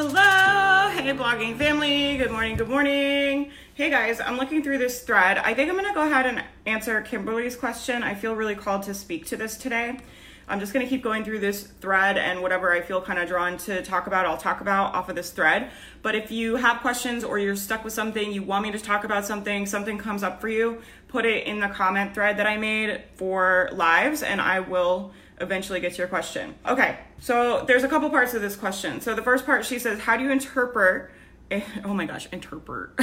Hello, hey blogging family. Good morning, good morning. Hey guys, I'm looking through this thread. I think I'm gonna go ahead and answer Kimberly's question. I feel really called to speak to this today. I'm just gonna keep going through this thread and whatever I feel kind of drawn to talk about, I'll talk about off of this thread. But if you have questions or you're stuck with something, you want me to talk about something, something comes up for you, put it in the comment thread that I made for lives and I will eventually get to your question. Okay, so there's a couple parts of this question. So the first part, she says, How do you interpret? Oh my gosh, interpret.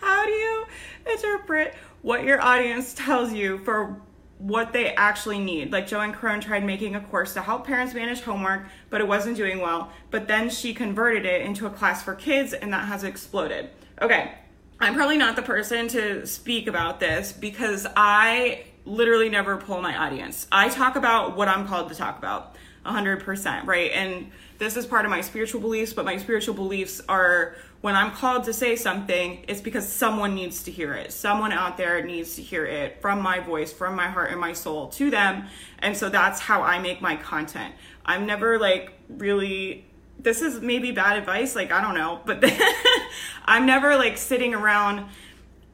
How do you interpret what your audience tells you for what they actually need? Like Joanne Crone tried making a course to help parents manage homework, but it wasn't doing well. But then she converted it into a class for kids, and that has exploded. Okay, I'm probably not the person to speak about this because I literally never pull my audience. I talk about what I'm called to talk about 100%, right? And this is part of my spiritual beliefs, but my spiritual beliefs are when I'm called to say something, it's because someone needs to hear it. Someone out there needs to hear it from my voice, from my heart and my soul to them. And so that's how I make my content. I'm never like really this is maybe bad advice, like I don't know, but I'm never like sitting around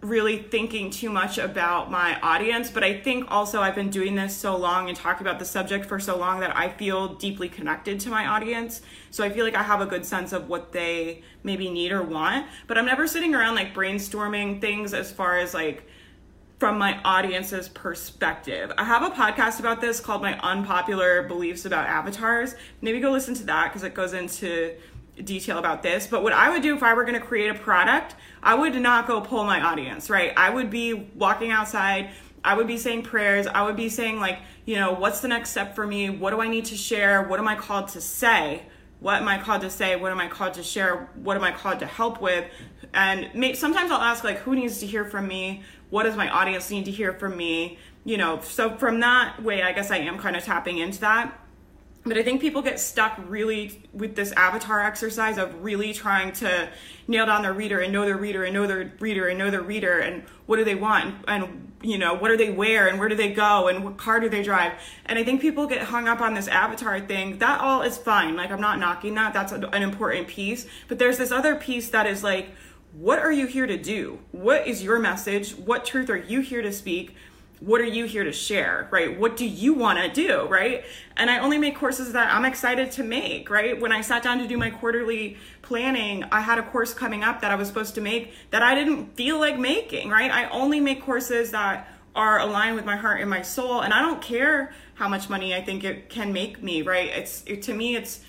really thinking too much about my audience, but I think also I've been doing this so long and talking about the subject for so long that I feel deeply connected to my audience. So I feel like I have a good sense of what they maybe need or want, but I'm never sitting around like brainstorming things as far as like from my audience's perspective. I have a podcast about this called My Unpopular Beliefs About Avatars. Maybe go listen to that because it goes into detail about this, but what I would do if I were going to create a product, I would not go pull my audience, right? I would be walking outside, I would be saying prayers, I would be saying, like, you know, what's the next step for me? What do I need to share? What am I called to say? What am I called to say? What am I called to share? What am I called to help with? And may, sometimes I'll ask, like, who needs to hear from me? What does my audience need to hear from me? You know, so from that way, I guess I am kind of tapping into that but I think people get stuck really with this avatar exercise of really trying to nail down their reader and know their reader and know their reader and know their reader and what do they want and you know what do they wear and where do they go and what car do they drive. And I think people get hung up on this avatar thing. That all is fine. Like I'm not knocking that. That's an important piece. But there's this other piece that is like what are you here to do? What is your message? What truth are you here to speak what are you here to share right? What do you want to do right? And i only make courses that i'm excited to make right? When i sat down to do my quarterly planning i had a course coming up that i was supposed to make that i didn't feel like making right? I only make courses that are aligned with my heart and my soul and i don't care how much money i think it can make me right? It's it, to me it's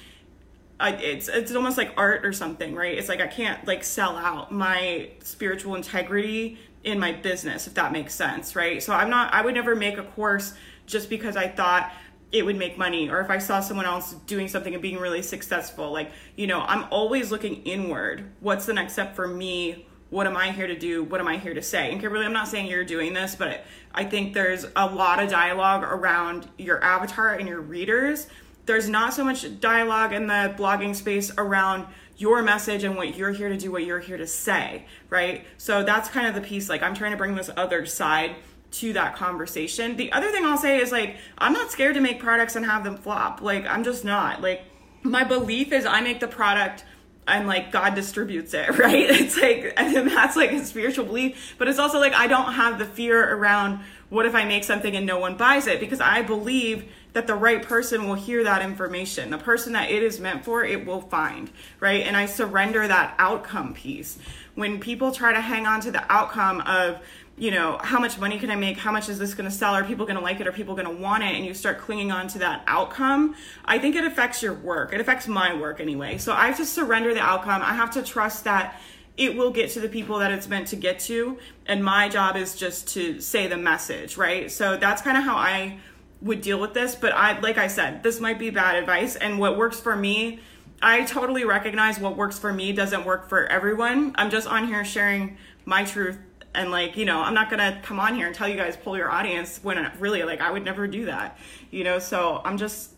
it's it's almost like art or something, right? It's like I can't like sell out my spiritual integrity in my business if that makes sense right? So i'm not i would never make a course just because i thought it would make money or if i saw someone else doing something and being really successful like you know i'm always looking inward. What's the next step for me? What am i here to do? What am i here to say? And kimberly i'm not saying you're doing this but i think there's a lot of dialogue around your avatar and your readers. There's not so much dialogue in the blogging space around your message and what you're here to do, what you're here to say, right? So that's kind of the piece. Like, I'm trying to bring this other side to that conversation. The other thing I'll say is, like, I'm not scared to make products and have them flop. Like, I'm just not. Like, my belief is I make the product and like God distributes it, right? It's like, and that's like a spiritual belief, but it's also like I don't have the fear around what if I make something and no one buys it because I believe that the right person will hear that information. The person that it is meant for, it will find, right? And I surrender that outcome piece. When people try to hang on to the outcome of, you know, how much money can I make? How much is this going to sell? Are people going to like it? Are people going to want it? And you start clinging on to that outcome. I think it affects your work. It affects my work anyway. So I have to surrender the outcome. I have to trust that it will get to the people that it's meant to get to. And my job is just to say the message, right? So that's kind of how I would deal with this but i like i said this might be bad advice and what works for me I totally recognize what works for me doesn't work for everyone. I'm just on here sharing my truth and like you know i'm not gonna come on here and tell you guys pull your audience when really like i would never do that you know so i'm just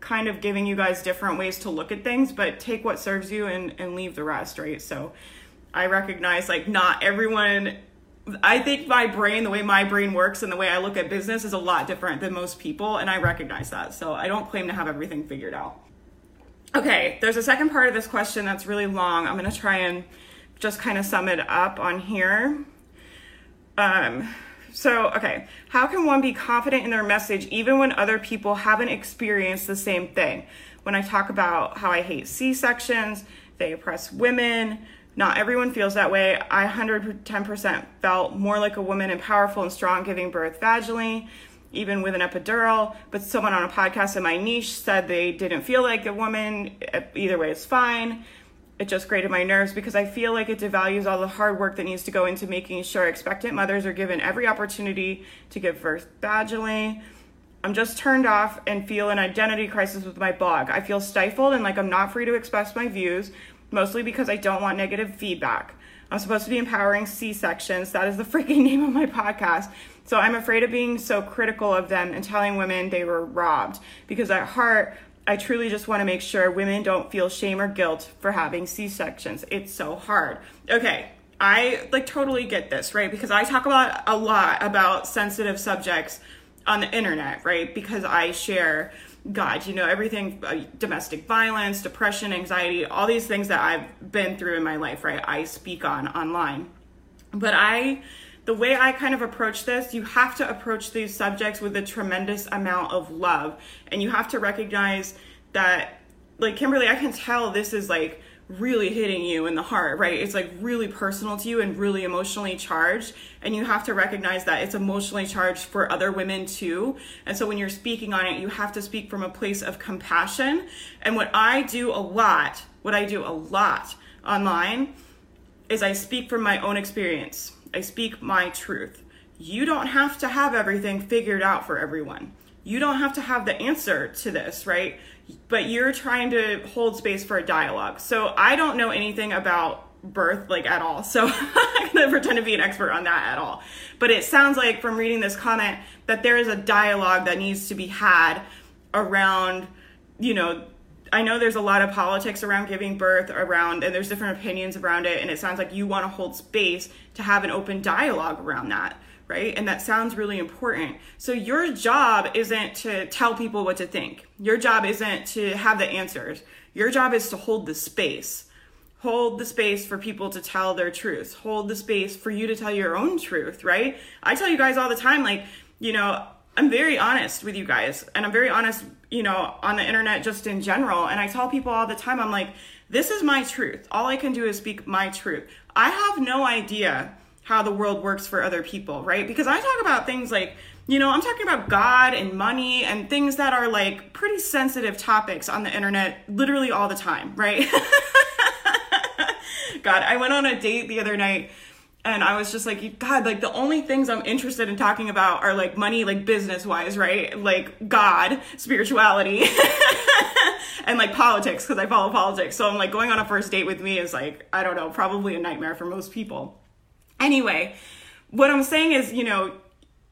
kind of giving you guys different ways to look at things but take what serves you and and leave the rest right so i recognize like not everyone I think my brain, the way my brain works and the way I look at business is a lot different than most people, and I recognize that. So I don't claim to have everything figured out. Okay, there's a second part of this question that's really long. I'm to try and just kind of sum it up on here. Um, so, okay, how can one be confident in their message even when other people haven't experienced the same thing? When I talk about how I hate C sections, they oppress women, not everyone feels that way. I 110% felt more like a woman and powerful and strong giving birth vaginally, even with an epidural. But someone on a podcast in my niche said they didn't feel like a woman. Either way, it's fine. It just grated my nerves because I feel like it devalues all the hard work that needs to go into making sure expectant mothers are given every opportunity to give birth vaginally. I'm just turned off and feel an identity crisis with my blog. I feel stifled and like I'm not free to express my views mostly because I don't want negative feedback. I'm supposed to be empowering C sections. That is the freaking name of my podcast. So I'm afraid of being so critical of them and telling women they were robbed because at heart, I truly just want to make sure women don't feel shame or guilt for having C sections. It's so hard. Okay, I like totally get this, right? Because I talk about a lot about sensitive subjects on the internet, right? Because I share God, you know, everything uh, domestic violence, depression, anxiety, all these things that I've been through in my life, right? I speak on online. But I, the way I kind of approach this, you have to approach these subjects with a tremendous amount of love. And you have to recognize that, like, Kimberly, I can tell this is like, really hitting you in the heart, right? It's like really personal to you and really emotionally charged. And you have to recognize that it's emotionally charged for other women too. And so when you're speaking on it, you have to speak from a place of compassion. And what I do a lot, what I do a lot online is I speak from my own experience. I speak my truth. You don't have to have everything figured out for everyone. You don't have to have the answer to this, right? But you're trying to hold space for a dialogue. So I don't know anything about birth like at all. So I'm going to pretend to be an expert on that at all. But it sounds like from reading this comment that there is a dialogue that needs to be had around, you know, I know there's a lot of politics around giving birth around and there's different opinions around it and it sounds like you want to hold space to have an open dialogue around that right? And that sounds really important. So your job isn't to tell people what to think. Your job isn't to have the answers. Your job is to hold the space. Hold the space for people to tell their truth. Hold the space for you to tell your own truth, right? I tell you guys all the time, like, you know, I'm very honest with you guys, and I'm very honest, you know, on the internet just in general. And I tell people all the time, I'm like, this is my truth. All I can do is speak my truth. I have no idea how the world works for other people, right? Because I talk about things like, you know, I'm talking about God and money and things that are like pretty sensitive topics on the internet literally all the time, right? God, I went on a date the other night and I was just like, God, like the only things I'm interested in talking about are like money, like business wise, right? Like God, spirituality, and like politics, because I follow politics. So I'm like, going on a first date with me is like, I don't know, probably a nightmare for most people. Anyway, what I'm saying is, you know,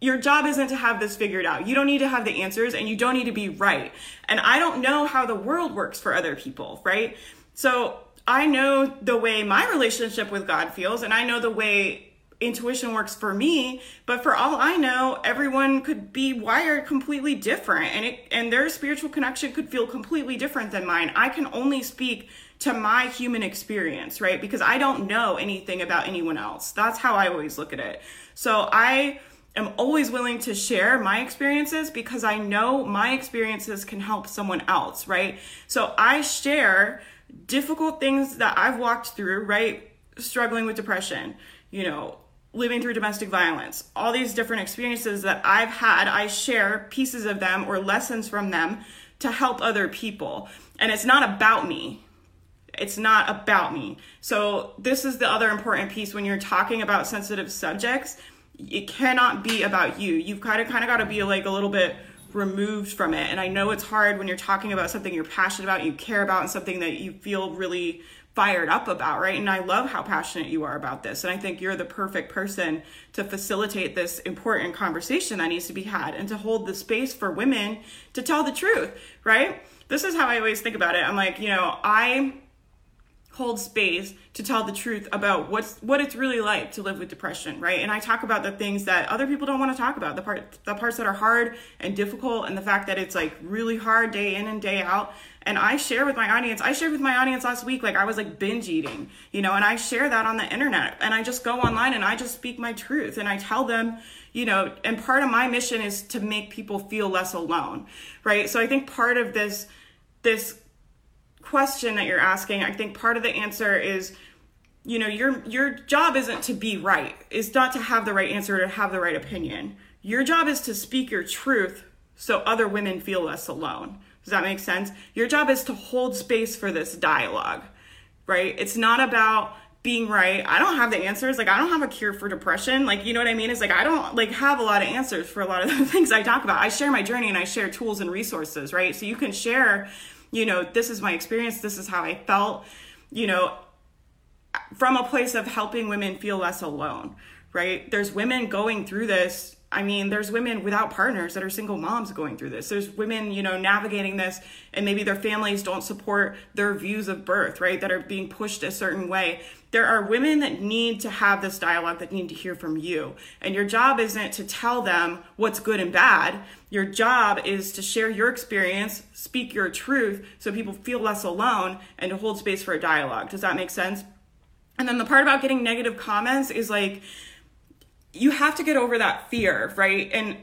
your job isn't to have this figured out. You don't need to have the answers and you don't need to be right. And I don't know how the world works for other people, right? So I know the way my relationship with God feels and I know the way intuition works for me, but for all I know, everyone could be wired completely different and it and their spiritual connection could feel completely different than mine. I can only speak to my human experience, right? Because I don't know anything about anyone else. That's how I always look at it. So I am always willing to share my experiences because I know my experiences can help someone else, right? So I share difficult things that I've walked through, right? Struggling with depression, you know, living through domestic violence, all these different experiences that I've had, I share pieces of them or lessons from them to help other people. And it's not about me, it's not about me. So, this is the other important piece when you're talking about sensitive subjects. It cannot be about you. You've kind of kind of got to be like a little bit removed from it. And I know it's hard when you're talking about something you're passionate about, you care about, and something that you feel really fired up about, right? And I love how passionate you are about this. And I think you're the perfect person to facilitate this important conversation that needs to be had and to hold the space for women to tell the truth, right? This is how I always think about it. I'm like, you know, I hold space to tell the truth about what's what it's really like to live with depression right? And i talk about the things that other people don't want to talk about the part the parts that are hard and difficult and the fact that it's like really hard day in and day out. And i share with my audience i shared with my audience last week like i was like binge eating you know and i share that on the internet. And i just go online and i just speak my truth and i tell them you know and part of my mission is to make people feel less alone right? So i think part of this this question that you're asking, I think part of the answer is you know your your job isn't to be right. It's not to have the right answer or to have the right opinion. Your job is to speak your truth so other women feel less alone. Does that make sense? Your job is to hold space for this dialogue right? It's not about being right. I don't have the answers. Like i don't have a cure for depression. Like you know what i mean? It's like i don't like have a lot of answers for a lot of the things i talk about. I share my journey and i share tools and resources right? So you can share you know, this is my experience, this is how I felt, you know, from a place of helping women feel less alone, right? There's women going through this. I mean, there's women without partners that are single moms going through this. There's women, you know, navigating this and maybe their families don't support their views of birth, right? That are being pushed a certain way there are women that need to have this dialogue that need to hear from you. And your job isn't to tell them what's good and bad. Your job is to share your experience, speak your truth so people feel less alone and to hold space for a dialogue. Does that make sense? And then the part about getting negative comments is like you have to get over that fear, right? And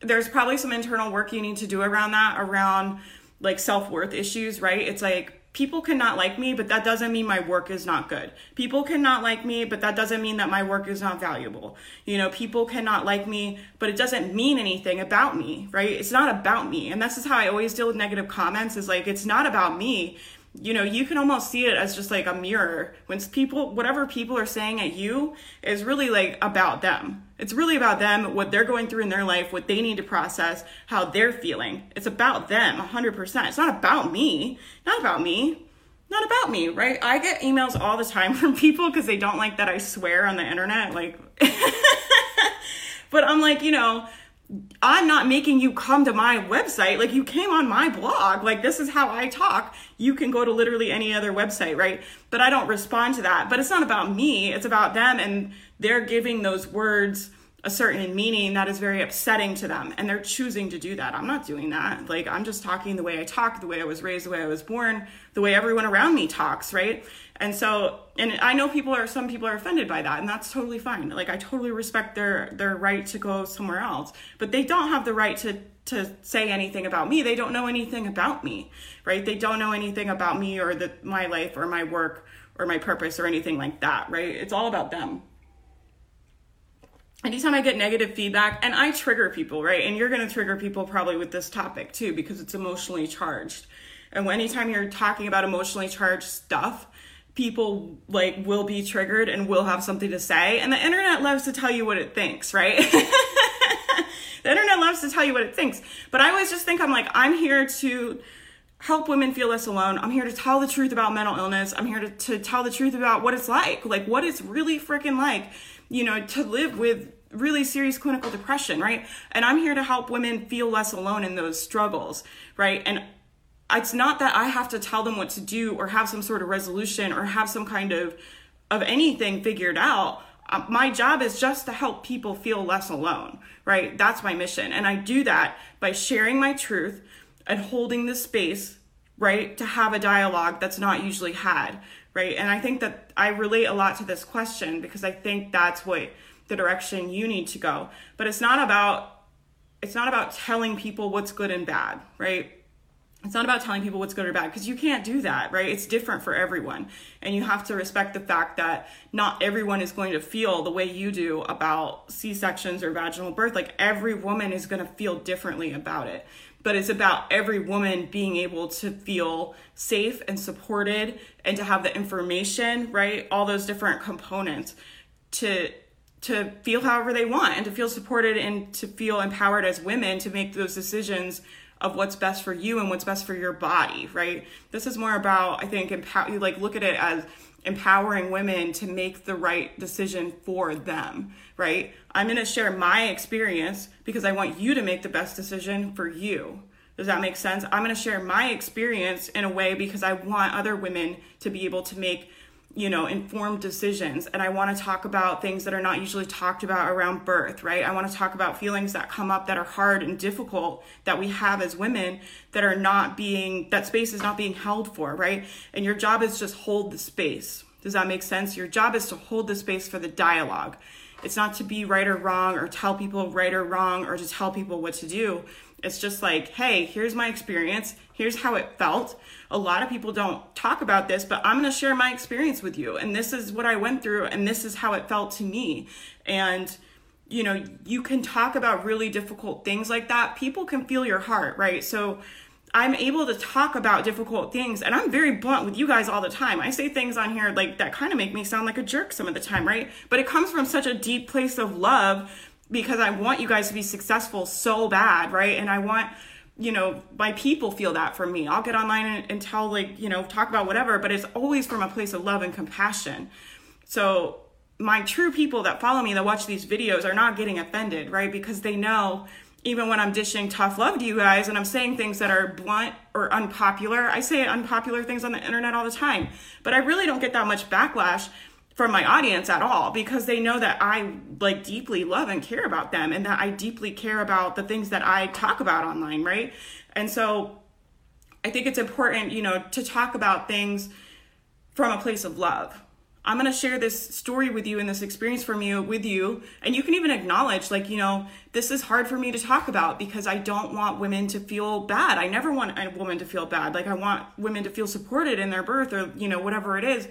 there's probably some internal work you need to do around that, around like self worth issues, right? It's like people cannot like me, but that doesn't mean my work is not good. People cannot like me, but that doesn't mean that my work is not valuable. You know, people cannot like me, but it doesn't mean anything about me, right? It's not about me. And this is how I always deal with negative comments is like, it's not about me you know, you can almost see it as just like a mirror. When people, whatever people are saying at you is really like about them. It's really about them, what they're going through in their life, what they need to process, how they're feeling. It's about them 100%. It's not about me. Not about me. Not about me, right? I get emails all the time from people because they don't like that I swear on the internet. Like, but I'm like, you know, I'm not making you come to my website. Like you came on my blog. Like this is how I talk. You can go to literally any other website, right? But I don't respond to that. But it's not about me. It's about them and they're giving those words a certain meaning that is very upsetting to them and they're choosing to do that. I'm not doing that. Like I'm just talking the way I talk, the way I was raised, the way I was born, the way everyone around me talks, right? And so and I know people are some people are offended by that and that's totally fine. Like I totally respect their their right to go somewhere else, but they don't have the right to to say anything about me. They don't know anything about me, right? They don't know anything about me or the my life or my work or my purpose or anything like that, right? It's all about them anytime I get negative feedback, and I trigger people, right? And you're gonna trigger people probably with this topic too, because it's emotionally charged. And anytime you're talking about emotionally charged stuff, people like will be triggered and will have something to say. And the internet loves to tell you what it thinks, right? the internet loves to tell you what it thinks. But I always just think I'm like, I'm here to help women feel less alone. I'm here to tell the truth about mental illness. I'm here to, to tell the truth about what it's like, like what it's really freaking like you know, to live with really serious clinical depression, right? And I'm here to help women feel less alone in those struggles, right? And it's not that I have to tell them what to do or have some sort of resolution or have some kind of of anything figured out. Uh, my job is just to help people feel less alone, right? That's my mission. And I do that by sharing my truth and holding the space, right, to have a dialogue that's not usually had, right? And I think that I relate a lot to this question because I think that's what the direction you need to go. But it's not about it's not about telling people what's good and bad, right? It's not about telling people what's good or bad because you can't do that, right? It's different for everyone. And you have to respect the fact that not everyone is going to feel the way you do about C sections or vaginal birth. Like every woman is going to feel differently about it but it's about every woman being able to feel safe and supported and to have the information, right? All those different components to to feel however they want and to feel supported and to feel empowered as women to make those decisions of what's best for you and what's best for your body, right? This is more about, I think, empower, you like look at it as empowering women to make the right decision for them, right? I'm going to share my experience because I want you to make the best decision for you. Does that make sense? I'm going to share my experience in a way because I want other women to be able to make you know, informed decisions. And I want to talk about things that are not usually talked about around birth, right? I want to talk about feelings that come up that are hard and difficult that we have as women that are not being, that space is not being held for, right? And your job is just hold the space. Does that make sense? Your job is to hold the space for the dialogue. It's not to be right or wrong or tell people right or wrong or to tell people what to do. It's just like, hey, here's my experience. Here's how it felt. A lot of people don't talk about this, but I'm going to share my experience with you. And this is what I went through, and this is how it felt to me. And, you know, you can talk about really difficult things like that. People can feel your heart, right? So, I'm able to talk about difficult things and I'm very blunt with you guys all the time. I say things on here like that kind of make me sound like a jerk some of the time, right? But it comes from such a deep place of love because I want you guys to be successful so bad, right? And I want you know my people feel that from me. I'll get online and, and, tell like you know talk about whatever but it's always from a place of love and compassion. So my true people that follow me that watch these videos are not getting offended right? Because they know even when i'm dishing tough love to you guys and i'm saying things that are blunt or unpopular i say unpopular things on the internet all the time but i really don't get that much backlash from my audience at all because they know that I like deeply love and care about them and that I deeply care about the things that I talk about online, right? And so I think it's important, you know, to talk about things from a place of love. I'm going to share this story with you and this experience from you with you and you can even acknowledge like, you know, this is hard for me to talk about because I don't want women to feel bad. I never want a woman to feel bad. Like I want women to feel supported in their birth or, you know, whatever it is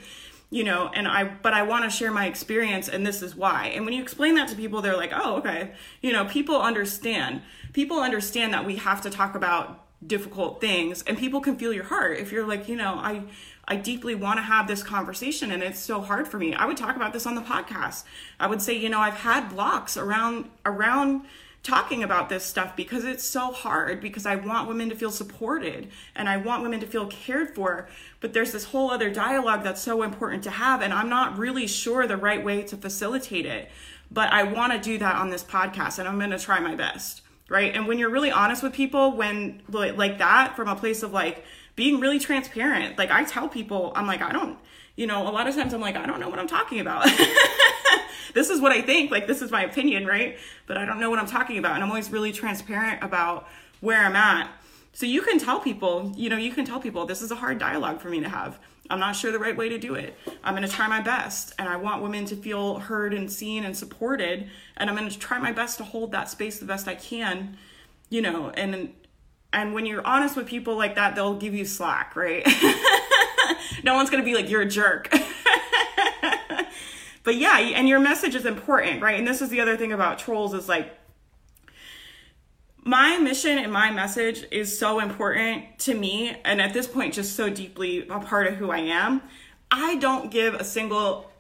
you know and i but i want to share my experience and this is why. And when you explain that to people they're like oh okay. You know people understand people understand that we have to talk about difficult things and people can feel your heart. If you're like you know i i deeply want to have this conversation and it's so hard for me. I would talk about this on the podcast. I would say you know i've had blocks around around talking about this stuff because it's so hard because I want women to feel supported and I want women to feel cared for. But there's this whole other dialogue that's so important to have, and I'm not really sure the right way to facilitate it. But I want to do that on this podcast, and I'm going to try my best. Right. And when you're really honest with people, when like that, from a place of like being really transparent, like I tell people, I'm like, I don't, you know, a lot of times I'm like, I don't know what I'm talking about. this is what I think, like this is my opinion, right? But I don't know what I'm talking about. And I'm always really transparent about where I'm at. So you can tell people, you know, you can tell people this is a hard dialogue for me to have. I'm not sure the right way to do it. I'm going to try my best and I want women to feel heard and seen and supported and I'm going to try my best to hold that space the best I can, you know, and and when you're honest with people like that, they'll give you slack, right? no one's going to be like you're a jerk. but yeah, and your message is important, right? And this is the other thing about trolls is like my mission and my message is so important to me and at this point just so deeply a part of who I am. I don't give a single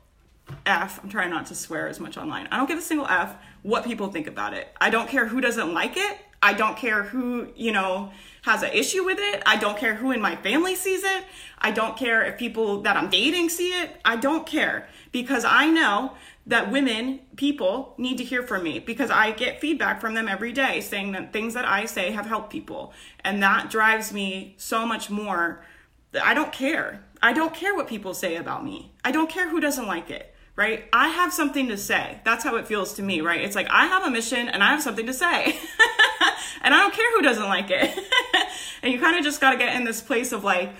F. I'm trying not to swear as much online. I don't give a single F what people think about it. I don't care who doesn't like it. I don't care who, you know, has an issue with it. I don't care who in my family sees it. I don't care if people that I'm dating see it. I don't care because I know that women, people need to hear from me because I get feedback from them every day saying that things that I say have helped people. And that drives me so much more. I don't care. I don't care what people say about me. I don't care who doesn't like it, right? I have something to say. That's how it feels to me, right? It's like I have a mission and I have something to say. and I don't care who doesn't like it. and you kind of just got to get in this place of like,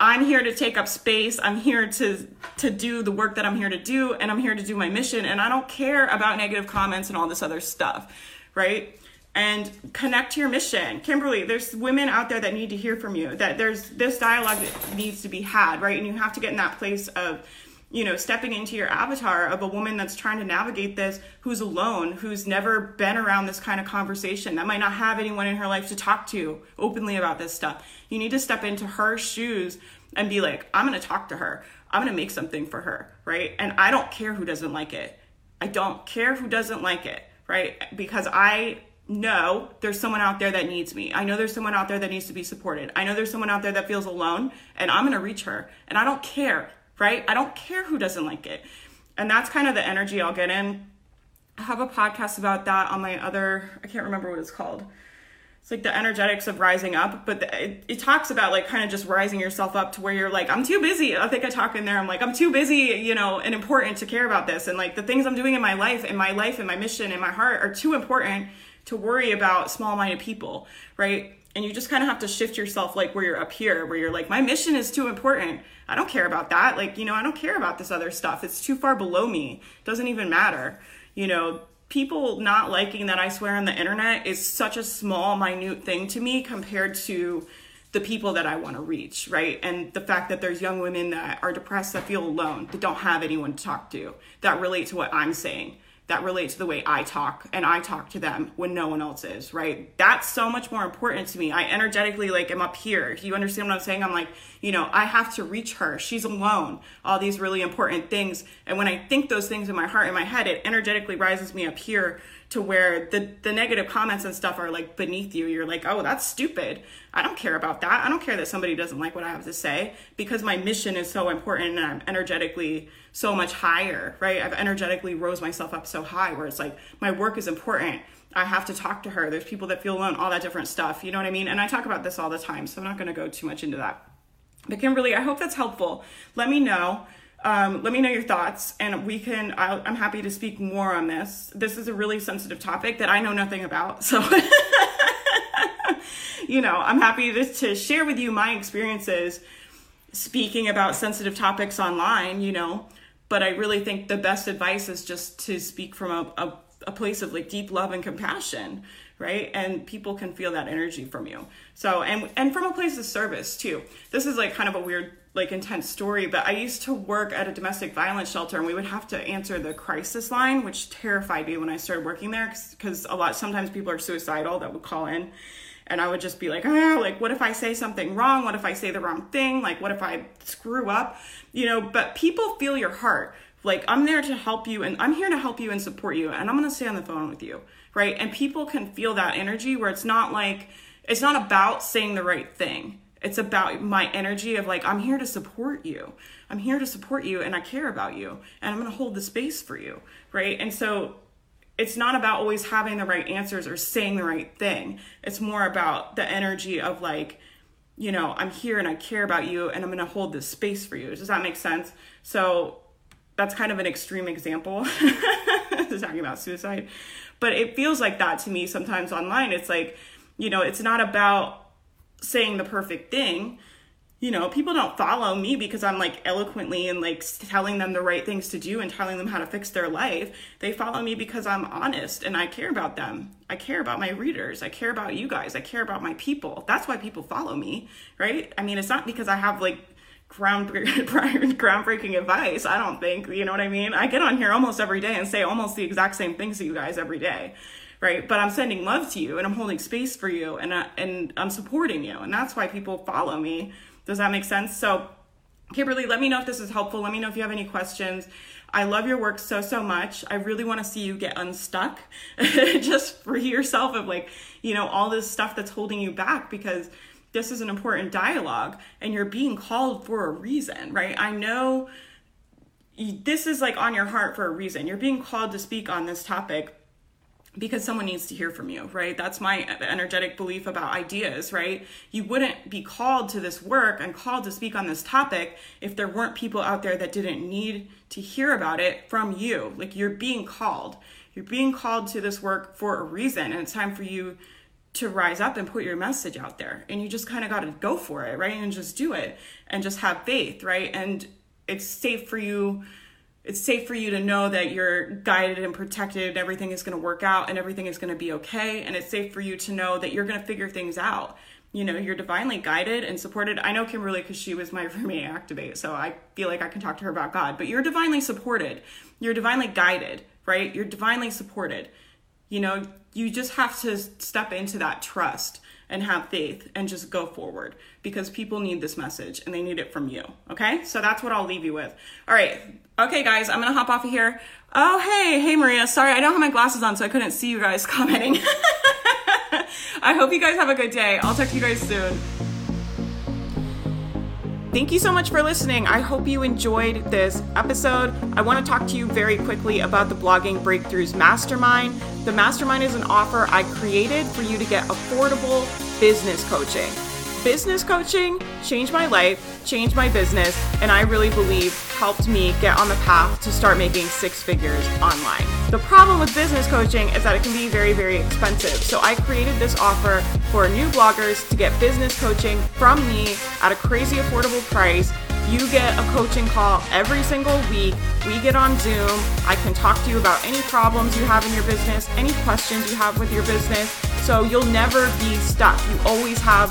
I'm here to take up space. I'm here to to do the work that I'm here to do and I'm here to do my mission and I don't care about negative comments and all this other stuff, right? And connect to your mission. Kimberly, there's women out there that need to hear from you. That there's this dialogue that needs to be had, right? And you have to get in that place of you know, stepping into your avatar of a woman that's trying to navigate this, who's alone, who's never been around this kind of conversation, that might not have anyone in her life to talk to openly about this stuff. You need to step into her shoes and be like, I'm to talk to her. I'm to make something for her, right? And I don't care who doesn't like it. I don't care who doesn't like it, right? Because I know there's someone out there that needs me. I know there's someone out there that needs to be supported. I know there's someone out there that feels alone and I'm to reach her. And I don't care, right? I don't care who doesn't like it. And that's kind of the energy I'll get in. I have a podcast about that on my other, I can't remember what it's called. It's like the energetics of rising up, but the, it, it talks about like kind of just rising yourself up to where you're like, I'm too busy. I think I talk in there. I'm like, I'm too busy, you know, and important to care about this. And like the things I'm doing in my life and my life and my mission and my heart are too important to worry about small minded people, right? And you just kind of have to shift yourself like where you're up here, where you're like, my mission is too important. I don't care about that. Like, you know, I don't care about this other stuff. It's too far below me. It doesn't even matter. You know, people not liking that I swear on the internet is such a small, minute thing to me compared to the people that I want to reach, right? And the fact that there's young women that are depressed, that feel alone, that don't have anyone to talk to, that relate to what I'm saying that relate to the way I talk and I talk to them when no one else is, right? That's so much more important to me. I energetically like am up here. You understand what I'm saying? I'm like, you know, I have to reach her. She's alone. All these really important things. And when I think those things in my heart, in my head, it energetically rises me up here to where the the negative comments and stuff are like beneath you. You're like, "Oh, that's stupid. I don't care about that. I don't care that somebody doesn't like what I have to say because my mission is so important and I'm energetically so much higher, right? I've energetically rose myself up so high where it's like my work is important. I have to talk to her. There's people that feel alone, all that different stuff. You know what I mean? And I talk about this all the time, so I'm not going to go too much into that. But Kimberly, I hope that's helpful. Let me know. Um, let me know your thoughts, and we can. i am happy to speak more on this. This is a really sensitive topic that I know nothing about, so you know, I'm happy to, to share with you my experiences speaking about sensitive topics online. You know, but I really think the best advice is just to speak from a, a, a place of like deep love and compassion right and people can feel that energy from you so and and from a place of service too this is like kind of a weird like intense story but i used to work at a domestic violence shelter and we would have to answer the crisis line which terrified me when i started working there because a lot sometimes people are suicidal that would call in and i would just be like ah like what if i say something wrong? What if i say the wrong thing? Like what if i screw up? You know but people feel your heart. Like i'm there to help you and i'm here to help you and support you and i'm going to stay on the phone with you right? And people can feel that energy where it's not like it's not about saying the right thing it's about my energy of like, I'm here to support you. I'm here to support you and I care about you and I'm going to hold the space for you. Right. And so it's not about always having the right answers or saying the right thing. It's more about the energy of like, you know, I'm here and I care about you and I'm going to hold this space for you. Does that make sense? So that's kind of an extreme example talking about suicide. But it feels like that to me sometimes online. It's like, you know, it's not about saying the perfect thing you know people don't follow me because i'm like eloquently and like telling them the right things to do and telling them how to fix their life. They follow me because i'm honest and i care about them. I care about my readers. I care about you guys. I care about my people. That's why people follow me right? I mean it's not because i have like ground groundbreaking advice i don't think you know what i mean? I get on here almost every day and say almost the exact same things to you guys every day right? But I'm sending love to you and I'm holding space for you and I, and I'm supporting you, and that's why people follow me. Does that make sense? So, Kimberly, let me know if this is helpful. Let me know if you have any questions. I love your work so so much. I really want to see you get unstuck. Just free yourself of like, you know, all this stuff that's holding you back because this is an important dialogue and you're being called for a reason, right? I know this is like on your heart for a reason. You're being called to speak on this topic because someone needs to hear from you, right? That's my energetic belief about ideas, right? You wouldn't be called to this work and called to speak on this topic if there weren't people out there that didn't need to hear about it from you. Like you're being called. You're being called to this work for a reason, and it's time for you to rise up and put your message out there. And you just kind of got to go for it, right? And just do it and just have faith, right? And it's safe for you it's safe for you to know that you're guided and protected everything is going to work out and everything is going to be okay and it's safe for you to know that you're going to figure things out. You know you're divinely guided and supported. I know kimberly because she was my roommate activate so i feel like i can talk to her about god but you're divinely supported. You're divinely guided right? You're divinely supported. You know you just have to step into that trust and have faith and just go forward because people need this message and they need it from you. Okay? So that's what I'll leave you with. All right. Okay, guys, I'm to hop off of here. Oh, hey, hey, Maria. Sorry, I don't have my glasses on, so I couldn't see you guys commenting. I hope you guys have a good day. I'll talk to you guys soon. Thank you so much for listening. I hope you enjoyed this episode. I want to talk to you very quickly about the Blogging Breakthroughs Mastermind. The Mastermind is an offer I created for you to get affordable business coaching. Business coaching changed my life, changed my business, and I really believe helped me get on the path to start making six figures online. The problem with business coaching is that it can be very, very expensive. So I created this offer for new bloggers to get business coaching from me at a crazy affordable price. You get a coaching call every single week. We get on Zoom. I can talk to you about any problems you have in your business, any questions you have with your business. So you'll never be stuck. You always have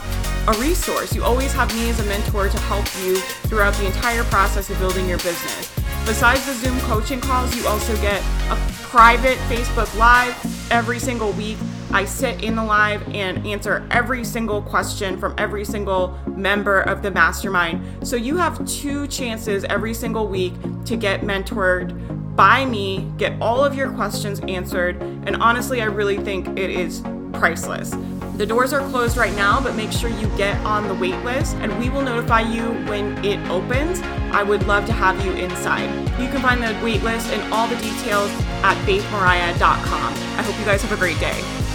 a resource. You always have me as a mentor to help you throughout the entire process of building your business. Besides the Zoom coaching calls, you also get a private Facebook Live every single week. I sit in the live and answer every single question from every single member of the mastermind. So you have two chances every single week to get mentored by me, get all of your questions answered, and honestly, I really think it is priceless. The doors are closed right now, but make sure you get on the wait list and we will notify you when it opens. I would love to have you inside. You can find the wait list and all the details at faithmariah.com. I hope you guys have a great day.